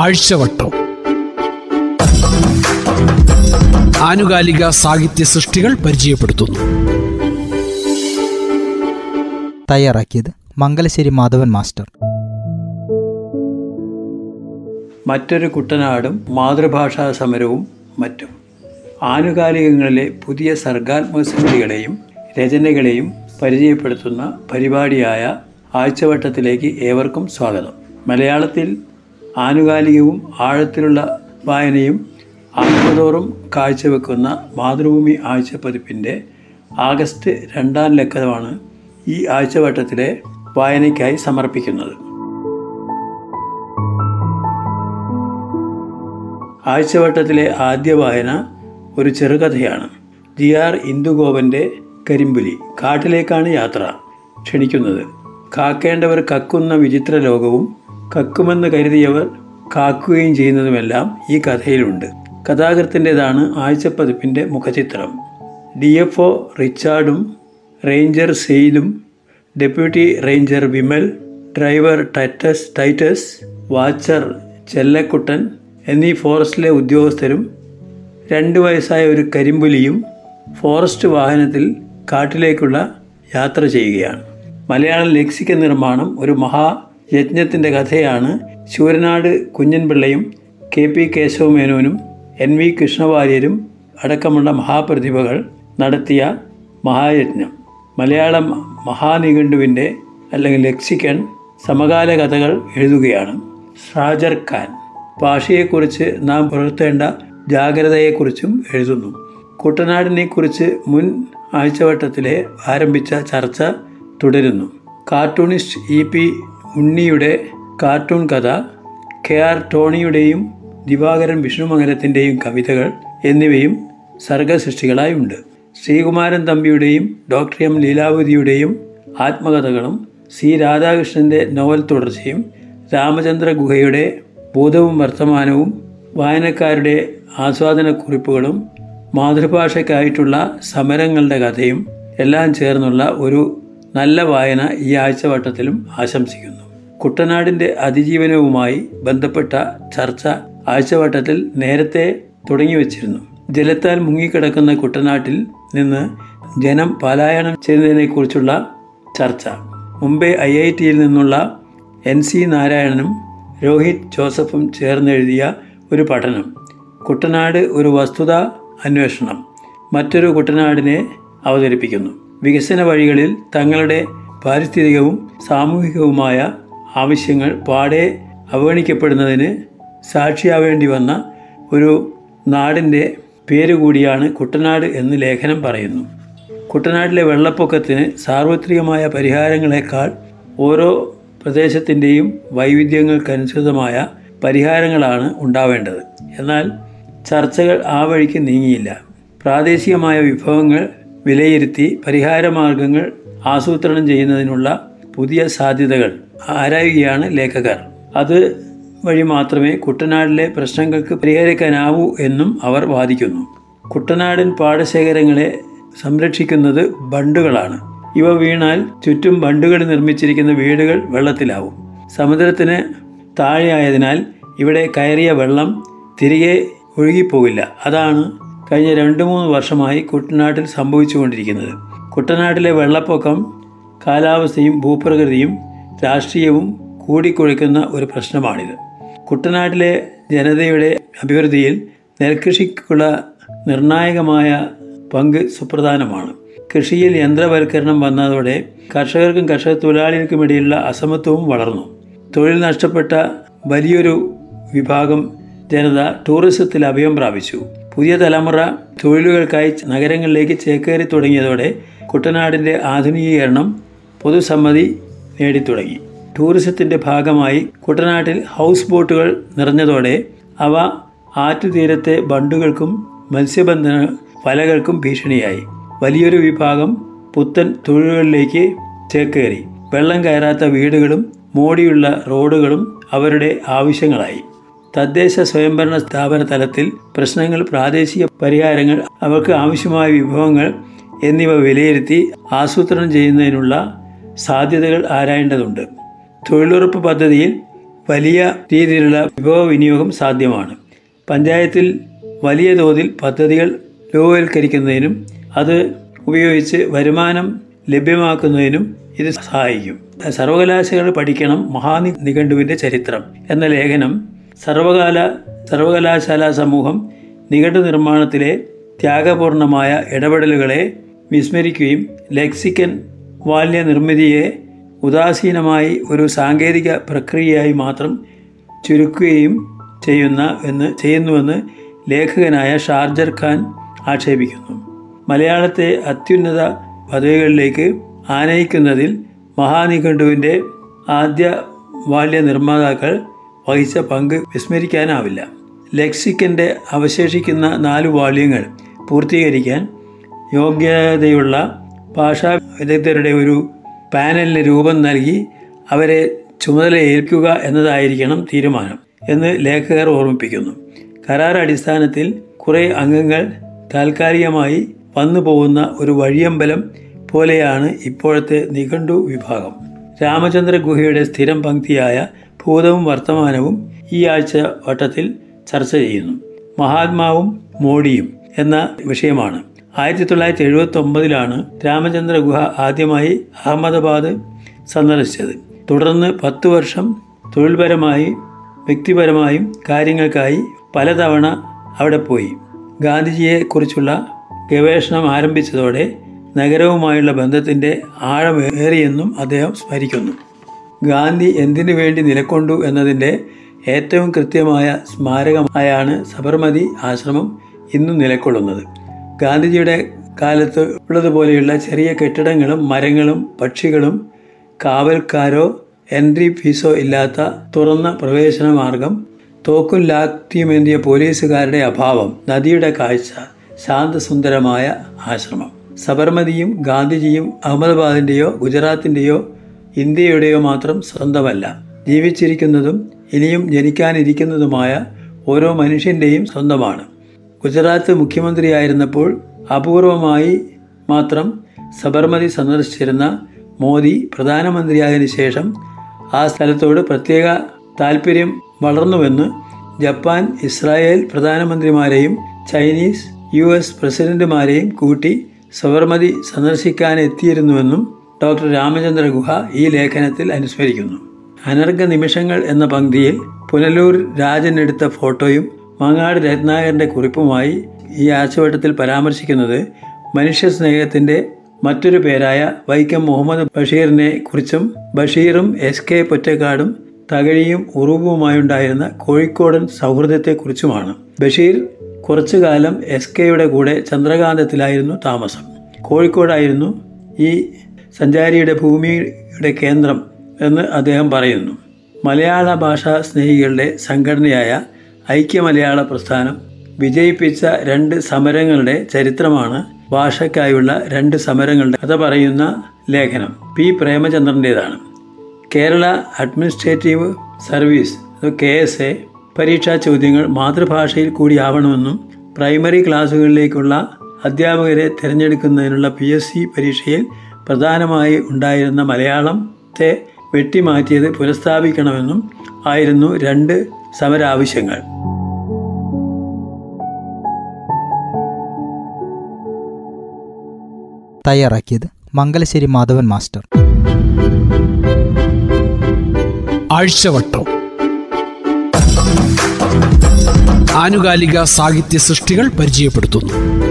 ആഴ്ചവട്ടം. ആനുകാലിക സാഹിത്യ സൃഷ്ടികൾ പരിചയപ്പെടുത്തുന്നു. തയ്യാറാക്കിയത് മംഗലശ്ശേരി മാധവൻ മാസ്റ്റർ. മറ്റൊരു കുട്ടനാടും മാതൃഭാഷാ സമരവും മറ്റും. ആനുകാലികങ്ങളിലെ പുതിയ സർഗാത്മക സൃഷ്ടികളെയും രചനകളെയും പരിചയപ്പെടുത്തുന്ന പരിപാടിയായ ആഴ്ചവട്ടത്തിലേക്ക് ഏവർക്കും സ്വാഗതം. മലയാളത്തിൽ ആനുകാലികവും ആഴത്തിലുള്ള വായനയും ആത്മതോറും കാഴ്ചവെക്കുന്ന മാതൃഭൂമി ആഴ്ച ആഴ്ചപ്പതിപ്പിന്റെ ആഗസ്റ്റ് രണ്ടാം ലക്കമാണ് ഈ ആഴ്ചവട്ടത്തിലെ വായനയ്ക്കായി സമർപ്പിക്കുന്നത്. ആഴ്ചവട്ടത്തിലെ ആദ്യ വായന ഒരു ചെറുകഥയാണ്. ജി ആർ ഇന്ദുഗോപന്റെ കരിമ്പുലി കാട്ടിലേക്കാണ് യാത്ര ക്ഷണിക്കുന്നത്. കാക്കേണ്ടവർ കക്കുന്ന വിചിത്ര ലോകവും കക്കുമെന്ന് കരുതിയവർ കാക്കുകയും ചെയ്യുന്നതുമെല്ലാം ഈ കഥയിലുണ്ട്. കഥാകൃത്തിന്റെതാണ് ആഴ്ചപ്പതിപ്പിന്റെ മുഖചിത്രം. ഡി എഫ് ഒ റിച്ചാർഡും ranger സെയ്ദും deputy ranger Vimal driver Titus Titus watcher Chellakkuttan എന്നീ ഫോറസ്റ്റിലെ ഉദ്യോഗസ്ഥരും രണ്ട് വയസ്സായ ഒരു കരിമ്പുലിയും ഫോറസ്റ്റ് വാഹനത്തിൽ കാട്ടിലേക്കുള്ള യാത്ര ചെയ്യുകയാണ്. മലയാളം ലക്സിക്ക നിർമ്മാണം ഒരു മഹായജ്ഞത്തിന്റെ കഥയാണ് ശൂരനാട് കുഞ്ഞൻപിള്ളയും കെ പി കേശവമേനോനും എൻ വി കൃഷ്ണവാര്യരും അടക്കമുള്ള മഹാപ്രതിഭകൾ നടത്തിയ മഹായജ്ഞം. മലയാളം മഹാനിഘണ്ടുവിന്റെ അല്ലെങ്കിൽ ലക്സിക്കൺ സമകാല കഥകൾ എഴുതുകയാണ് ഷാജർ ഖാൻ. ഭാഷയെക്കുറിച്ച് നാം പുലർത്തേണ്ട ജാഗ്രതയെക്കുറിച്ചും എഴുതുന്നു. കുട്ടനാടിനെക്കുറിച്ച് മുൻ ആഴ്ചവട്ടത്തിലെ ആരംഭിച്ച ചർച്ച തുടരുന്നു. കാർട്ടൂണിസ്റ്റ് ഇ പി ഉണ്ണിയുടെ കാർട്ടൂൺ കഥ കെ ആർ ടോണിയുടെയും ദിവാകരൻ വിഷ്ണുമംഗലത്തിന്റെയും കവിതകൾ എന്നിവയും സർഗസൃഷ്ടികളായി ഉണ്ട്. ശ്രീകുമാരൻ തമ്പിയുടെയും ഡോക്ടർ എം. ലീലാവതിയുടെയും ആത്മകഥകളും സി. രാധാകൃഷ്ണന്റെ നോവൽ തുടർച്ചയും രാമചന്ദ്ര ഗുഹയുടെ ഭൂതവും വർത്തമാനവും വായനക്കാരുടെ ആസ്വാദനക്കുറിപ്പുകളും മാതൃഭാഷയ്ക്കായിട്ടുള്ള സമരങ്ങളുടെ കഥയും എല്ലാം ചേർന്നുള്ള ഒരു നല്ല വായന ഈ ആഴ്ചവട്ടത്തിലും ആശംസിക്കുന്നു. കുട്ടനാടിന്റെ അതിജീവനവുമായി ബന്ധപ്പെട്ട ചർച്ച ആഴ്ചവട്ടത്തിൽ നേരത്തെ തുടങ്ങി വച്ചിരുന്നു ജലത്താൽ മുങ്ങിക്കിടക്കുന്ന കുട്ടനാട്ടിൽ നിന്ന് ജനം പലായനം ചെയ്യുന്നതിനെക്കുറിച്ചുള്ള ചർച്ച. മുംബൈ ഐ ഐ ടിയിൽ നിന്നുള്ള എൻ സി നാരായണനും രോഹിത് ജോസഫും ചേർന്നെഴുതിയ ഒരു പഠനം. കുട്ടനാട് ഒരു വസ്തുത അന്വേഷണം. മറ്റൊരു കുട്ടനാടിനെ അവതരിപ്പിക്കുന്നു. വികസന വഴികളിൽ തങ്ങളുടെ പാരിസ്ഥിതികവും സാമൂഹികവുമായ ആവശ്യങ്ങൾ പാടെ അവഗണിക്കപ്പെടുന്നതിന് സാക്ഷിയാവേണ്ടി വന്ന ഒരു നാടിന്റെ പേര് കൂടിയാണ് കുട്ടനാട് എന്ന് ലേഖനം പറയുന്നു. കുട്ടനാട്ടിലെ വെള്ളപ്പൊക്കത്തിന് സാർവത്രികമായ പരിഹാരങ്ങളെക്കാൾ ഓരോ പ്രദേശത്തിന്റെയും വൈവിധ്യങ്ങൾക്കനുസൃതമായ പരിഹാരങ്ങളാണ് ഉണ്ടാവേണ്ടത്. എന്നാൽ ചർച്ചകൾ ആ വഴിക്ക് നീങ്ങിയില്ല. പ്രാദേശികമായ വിഭവങ്ങൾ വിലയിരുത്തി പരിഹാരമാർഗങ്ങൾ ആസൂത്രണം ചെയ്യുന്നതിനുള്ള പുതിയ സാധ്യതകൾ ആരായുകയാണ് ലേഖകർ. അത് വഴി മാത്രമേ കുട്ടനാടിലെ പ്രശ്നങ്ങൾക്ക് പരിഹരിക്കാനാവൂ എന്നും അവർ വാദിക്കുന്നു. കുട്ടനാടൻ പാടശേഖരങ്ങളെ സംരക്ഷിക്കുന്നത് ബണ്ടുകളാണ്. ഇവ വീണാൽ ചുറ്റും ബണ്ടുകൾ നിർമ്മിച്ചിരിക്കുന്ന വീടുകൾ വെള്ളത്തിലാവും. സമുദ്രത്തിന് താഴെയായതിനാൽ ഇവിടെ കയറിയ വെള്ളം തിരികെ ഒഴുകിപ്പോകില്ല. അതാണ് കഴിഞ്ഞ രണ്ട് മൂന്ന് വർഷമായി കുട്ടനാട്ടിൽ സംഭവിച്ചുകൊണ്ടിരിക്കുന്നത്. കുട്ടനാട്ടിലെ വെള്ളപ്പൊക്കം കാലാവസ്ഥയും ഭൂപ്രകൃതിയും രാഷ്ട്രീയവും കൂടിക്കൊഴിക്കുന്ന ഒരു പ്രശ്നമാണിത്. കുട്ടനാട്ടിലെ ജനതയുടെ അഭിവൃദ്ധിയിൽ നെൽകൃഷിക്കുള്ള നിർണായകമായ പങ്ക് സുപ്രധാനമാണ്. കൃഷിയിൽ യന്ത്രവൽക്കരണം വന്നതോടെ കർഷകർക്കും കർഷക തൊഴിലാളികൾക്കുമിടയിലുള്ള അസമത്വവും വളർന്നു. തൊഴിൽ നഷ്ടപ്പെട്ട വലിയൊരു വിഭാഗം ജനത ടൂറിസത്തിൽ അഭയം പ്രാപിച്ചു. പുതിയ തലമുറ തൊഴിലുകൾക്കായി നഗരങ്ങളിലേക്ക് ചേക്കേറി തുടങ്ങിയതോടെ കുട്ടനാടിന്റെ ആധുനികീകരണം പൊതുസമ്മതി നേടിത്തുടങ്ങി. ടൂറിസത്തിന്റെ ഭാഗമായി കുട്ടനാട്ടിൽ ഹൗസ് ബോട്ടുകൾ നിറഞ്ഞതോടെ അവ ആറ്റുതീരത്തെ ബണ്ടുകൾക്കും മത്സ്യബന്ധന വലകൾക്കും ഭീഷണിയായി. വലിയൊരു വിഭാഗം പുത്തൻ തൊഴിലുകളിലേക്ക് ചേക്കേറി. വെള്ളം കയറാത്ത വീടുകളും മോടിയുള്ള റോഡുകളും അവരുടെ ആവശ്യങ്ങളായി. തദ്ദേശ സ്വയംഭരണ സ്ഥാപന തലത്തിൽ പ്രശ്നങ്ങൾ പ്രാദേശിക പരിഹാരങ്ങൾ അവർക്ക് ആവശ്യമായ വിഭവങ്ങൾ എന്നിവ വിലയിരുത്തി ആസൂത്രണം ചെയ്യുന്നതിനുള്ള സാധ്യതകൾ ആരായേണ്ടതുണ്ട്. തൊഴിലുറപ്പ് പദ്ധതിയിൽ വലിയ രീതിയിലുള്ള വിഭവ വിനിയോഗം സാധ്യമാണ്. പഞ്ചായത്തിൽ വലിയ തോതിൽ പദ്ധതികൾ രൂപവൽക്കരിക്കുന്നതിനും അത് ഉപയോഗിച്ച് വരുമാനം ലഭ്യമാക്കുന്നതിനും ഇത് സഹായിക്കും. സർവകലാശാലകൾ പഠിക്കണം മഹാനി നിഘണ്ടുവിന്റെ ചരിത്രം എന്ന ലേഖനം സർവകാല സർവകലാശാല സമൂഹം നിഘണ്ടു നിർമ്മാണത്തിലെ ത്യാഗപൂർണമായ ഇടപെടലുകളെ വിസ്മരിക്കുകയും ലെക്സിക്കൻ വാല്യ നിർമ്മിതിയെ ഉദാസീനമായി ഒരു സാങ്കേതിക പ്രക്രിയയായി മാത്രം ചുരുക്കുകയും ചെയ്യുന്ന എന്ന് ചെയ്യുന്നുവെന്ന് ലേഖകനായ ഷാർജർ ഖാൻ ആക്ഷേപിക്കുന്നു. മലയാളത്തെ അത്യുന്നത പദവികളിലേക്ക് ആനയിക്കുന്നതിൽ മഹാനിഘണ്ടുവിന്റെ ആദ്യ ബാല്യ നിർമ്മാതാക്കൾ വഹിച്ച പങ്ക് വിസ്മരിക്കാനാവില്ല. ലെക്സിക്കന്റെ അവശേഷിക്കുന്ന നാല് വാള്യങ്ങൾ പൂർത്തീകരിക്കാൻ യോഗ്യതയുള്ള ഭാഷാ വിദഗ്ധരുടെ ഒരു പാനലിന് രൂപം നൽകി അവരെ ചുമതല ഏൽക്കുക എന്നതായിരിക്കണം തീരുമാനം എന്ന് ലേഖകർ ഓർമ്മിപ്പിക്കുന്നു. കരാർ അടിസ്ഥാനത്തിൽ കുറേ അംഗങ്ങൾ താൽക്കാലികമായി വന്നു പോകുന്ന ഒരു വഴിയമ്പലം പോലെയാണ് ഇപ്പോഴത്തെ നിഘണ്ടു വിഭാഗം. രാമചന്ദ്ര ഗുഹയുടെ സ്ഥിരം പങ്ക്തിയായ ഭൂതവും വർത്തമാനവും ഈ ആഴ്ച വട്ടത്തിൽ ചർച്ച ചെയ്യുന്നു. മഹാത്മാവും മോഡിയും എന്ന വിഷയമാണ്. ആയിരത്തി തൊള്ളായിരത്തി എഴുപത്തി ഒമ്പതിലാണ് രാമചന്ദ്ര ഗുഹ ആദ്യമായി അഹമ്മദാബാദ് സന്ദർശിച്ചത്. തുടർന്ന് പത്തു വർഷം തൊഴിൽപരമായി വ്യക്തിപരമായും കാര്യങ്ങൾക്കായി പലതവണ അവിടെ പോയി. ഗാന്ധിജിയെക്കുറിച്ചുള്ള ഗവേഷണം ആരംഭിച്ചതോടെ നഗരവുമായുള്ള ബന്ധത്തിന്റെ ആഴമേറിയെന്നും അദ്ദേഹം സ്മരിക്കുന്നു. ഗാന്ധി എന്തിനു വേണ്ടി നിലക്കൊണ്ടു എന്നതിന്റെ ഏറ്റവും കൃത്യമായ സ്മാരകമായാണ് സബർമതി ആശ്രമം ഇന്നും നിലകൊള്ളുന്നത് ഗാന്ധിജിയുടെ കാലത്ത് ഉള്ളതുപോലെയുള്ള ചെറിയ കെട്ടിടങ്ങളും മരങ്ങളും പക്ഷികളും കാവൽക്കാരോ എൻട്രി ഫീസോ ഇല്ലാത്ത തുറന്ന പ്രവേശന മാർഗം തോക്കും ലാത്തിയുമേന്തിയ പോലീസുകാരുടെ അഭാവം നദിയുടെ കാഴ്ച ശാന്തസുന്ദരമായ ആശ്രമം. സബർമതിയും ഗാന്ധിജിയും അഹമ്മദാബാദിന്റെയോ ഗുജറാത്തിന്റെയോ ഇന്ത്യയുടെയോ മാത്രം സ്വന്തമല്ല. ജീവിച്ചിരിക്കുന്നതും ഇനിയും ജനിക്കാനിരിക്കുന്നതുമായ ഓരോ മനുഷ്യന്റെയും സ്വന്തമാണ്. ഗുജറാത്ത് മുഖ്യമന്ത്രിയായിരുന്നപ്പോൾ അപൂർവമായി മാത്രം സബർമതി സന്ദർശിച്ചിരുന്ന മോദി പ്രധാനമന്ത്രിയായതിനു ശേഷം ആ സ്ഥലത്തോട് പ്രത്യേക താല്പര്യം വളർന്നുവെന്ന് ജപ്പാൻ ഇസ്രായേൽ പ്രധാനമന്ത്രിമാരെയും ചൈനീസ് യു എസ് പ്രസിഡന്റുമാരെയും കൂട്ടി സബർമതി സന്ദർശിക്കാനെത്തിയിരുന്നുവെന്നും ഡോക്ടർ രാമചന്ദ്ര ഗുഹ ഈ ലേഖനത്തിൽ അനുസ്മരിക്കുന്നു. അനർഘ നിമിഷങ്ങൾ എന്ന പങ്ക്തിയിൽ പുനലൂർ രാജൻ എടുത്ത ഫോട്ടോയും മങ്ങാട് രത്നാകരന്റെ കുറിപ്പുമായി ഈ ആശുവട്ടത്തിൽ പരാമർശിക്കുന്നത് മനുഷ്യ സ്നേഹത്തിന്റെ മറ്റൊരു പേരായ വൈക്കം മുഹമ്മദ് ബഷീറിനെ കുറിച്ചും ബഷീറും എസ് കെ പൊറ്റക്കാടും തകഴിയും ഉറുബുമായുണ്ടായിരുന്ന കോഴിക്കോടൻ സൗഹൃദത്തെക്കുറിച്ചുമാണ് ബഷീർ കുറച്ചു കാലം എസ് കെയുടെ കൂടെ ചന്ദ്രകാന്തത്തിലായിരുന്നു താമസം. കോഴിക്കോടായിരുന്നു ഈ സഞ്ചാരിയുടെ ഭൂമിയുടെ കേന്ദ്രം എന്ന് അദ്ദേഹം പറയുന്നു. മലയാള ഭാഷാ സ്നേഹികളുടെ സംഘടനയായ ഐക്യ മലയാള പ്രസ്ഥാനം വിജയിപ്പിച്ച രണ്ട് സമരങ്ങളുടെ ചരിത്രമാണ് ഭാഷയ്ക്കായുള്ള രണ്ട് സമരങ്ങളുടെ കഥ പറയുന്ന ലേഖനം P പ്രേമചന്ദ്രന്റേതാണ് Kerala administrative service K S A പരീക്ഷാ ചോദ്യങ്ങൾ മാതൃഭാഷയിൽ കൂടിയാവണമെന്നും പ്രൈമറി ക്ലാസ്സുകളിലേക്കുള്ള അധ്യാപകരെ തിരഞ്ഞെടുക്കുന്നതിനുള്ള പി എസ് സി പരീക്ഷയിൽ പ്രധാനമായി ഉണ്ടായിരുന്ന മലയാളത്തെ വെട്ടിമാറ്റിയത് പുനഃസ്ഥാപിക്കണമെന്നും ആയിരുന്നു രണ്ട് സമരാവശ്യങ്ങൾ. തയ്യാറാക്കിയത് മംഗലശ്ശേരി മാധവൻ മാസ്റ്റർ. ആഴ്ചവട്ടം. ആനുകാലിക സാഹിത്യ സൃഷ്ടികൾ പരിചയപ്പെടുത്തുന്നു.